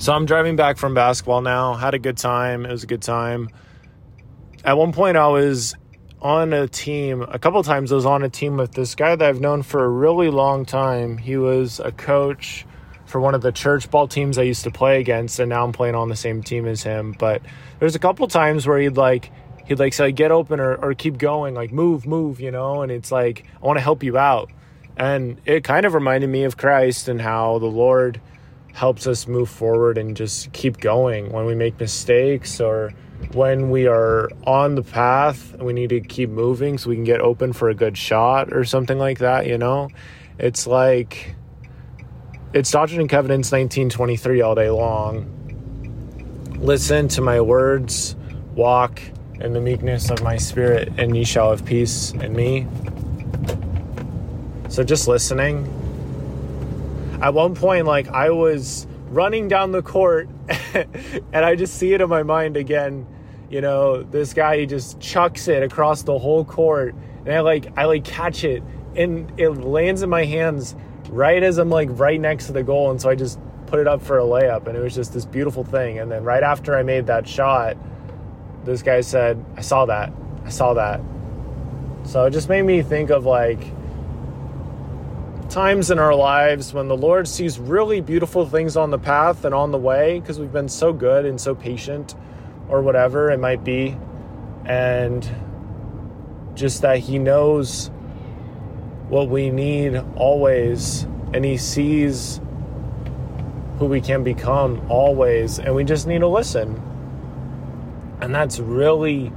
So I'm driving back from basketball now. Had a good time. It was a good time. At one point, I was on a team. A couple times, I was on a team with this guy that I've known for a really long time. He was a coach for one of the church ball teams I used to play against, and now I'm playing on the same team as him. But there's a couple times where he'd like he'd like say get open or, or keep going, like move, move, you know, and it's like I want to help you out. And it kind of reminded me of Christ and how the Lord helps us move forward and just keep going when we make mistakes or when we are on the path we need to keep moving so we can get open for a good shot or something like that you know? It's like it's doctrine and covenants 1923 all day long. Listen to my words walk in the meekness of my spirit and ye shall have peace in me. So just listening at one point like i was running down the court and i just see it in my mind again you know this guy he just chucks it across the whole court and i like i like catch it and it lands in my hands right as i'm like right next to the goal and so i just put it up for a layup and it was just this beautiful thing and then right after i made that shot this guy said i saw that. I saw that. So it just made me think of like times in our lives when the Lord sees really beautiful things on the path and on the way because we've been so good and so patient or whatever it might be. And just that He knows what we need always and He sees who we can become always. And we just need to listen. And that's really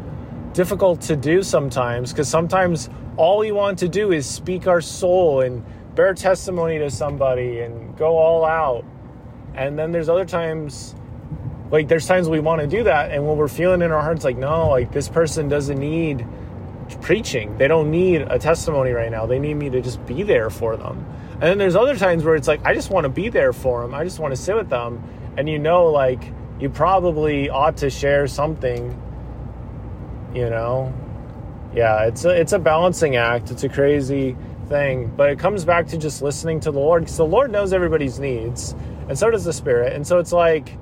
difficult to do sometimes because sometimes all we want to do is speak our soul and bear testimony to somebody and go all out. And then there's other times, like there's times we want to do that, and when we're feeling in our hearts, like, no, like this person doesn't need preaching. They don't need a testimony right now. They need me to just be there for them. And then there's other times where it's like, I just want to be there for them. I just want to sit with them. And you know, like, you probably ought to share something, you know? Yeah, it's a, it's a balancing act. It's a crazy thing, but it comes back to just listening to the Lord because the Lord knows everybody's needs, and so does the Spirit. And so it's like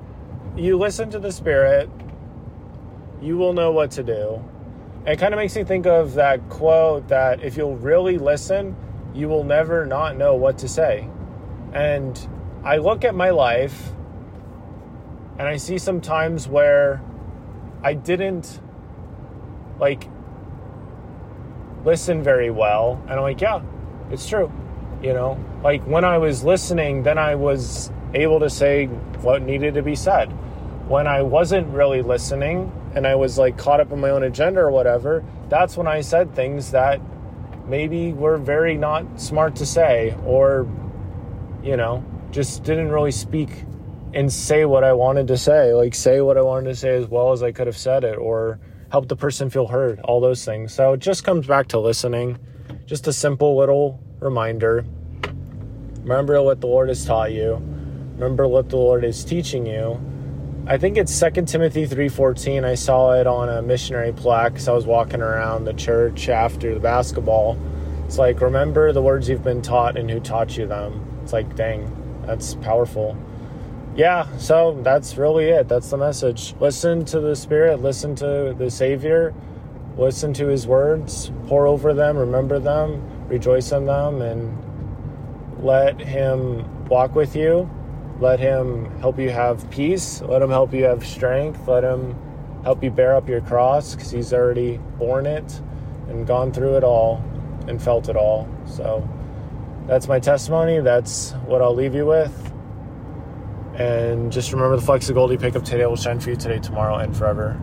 you listen to the Spirit, you will know what to do. And it kind of makes me think of that quote that if you'll really listen, you will never not know what to say. And I look at my life and I see some times where I didn't like listen very well. And I'm like, yeah, it's true. You know, like when I was listening, then I was able to say what needed to be said. When I wasn't really listening and I was like caught up in my own agenda or whatever, that's when I said things that maybe were very not smart to say or, you know, just didn't really speak and say what I wanted to say. Like, say what I wanted to say as well as I could have said it or help the person feel heard, all those things. So it just comes back to listening. Just a simple little reminder. Remember what the Lord has taught you. Remember what the Lord is teaching you. I think it's 2 Timothy 3:14. I saw it on a missionary plaque cuz I was walking around the church after the basketball. It's like remember the words you've been taught and who taught you them. It's like dang, that's powerful yeah, so that's really it. That's the message. Listen to the Spirit, listen to the Savior, listen to His words, pore over them, remember them, rejoice in them, and let Him walk with you. Let Him help you have peace. Let Him help you have strength. Let Him help you bear up your cross because He's already borne it and gone through it all and felt it all. So that's my testimony. That's what I'll leave you with. And just remember the flecks of gold you pick up today will shine for you today, tomorrow, and forever.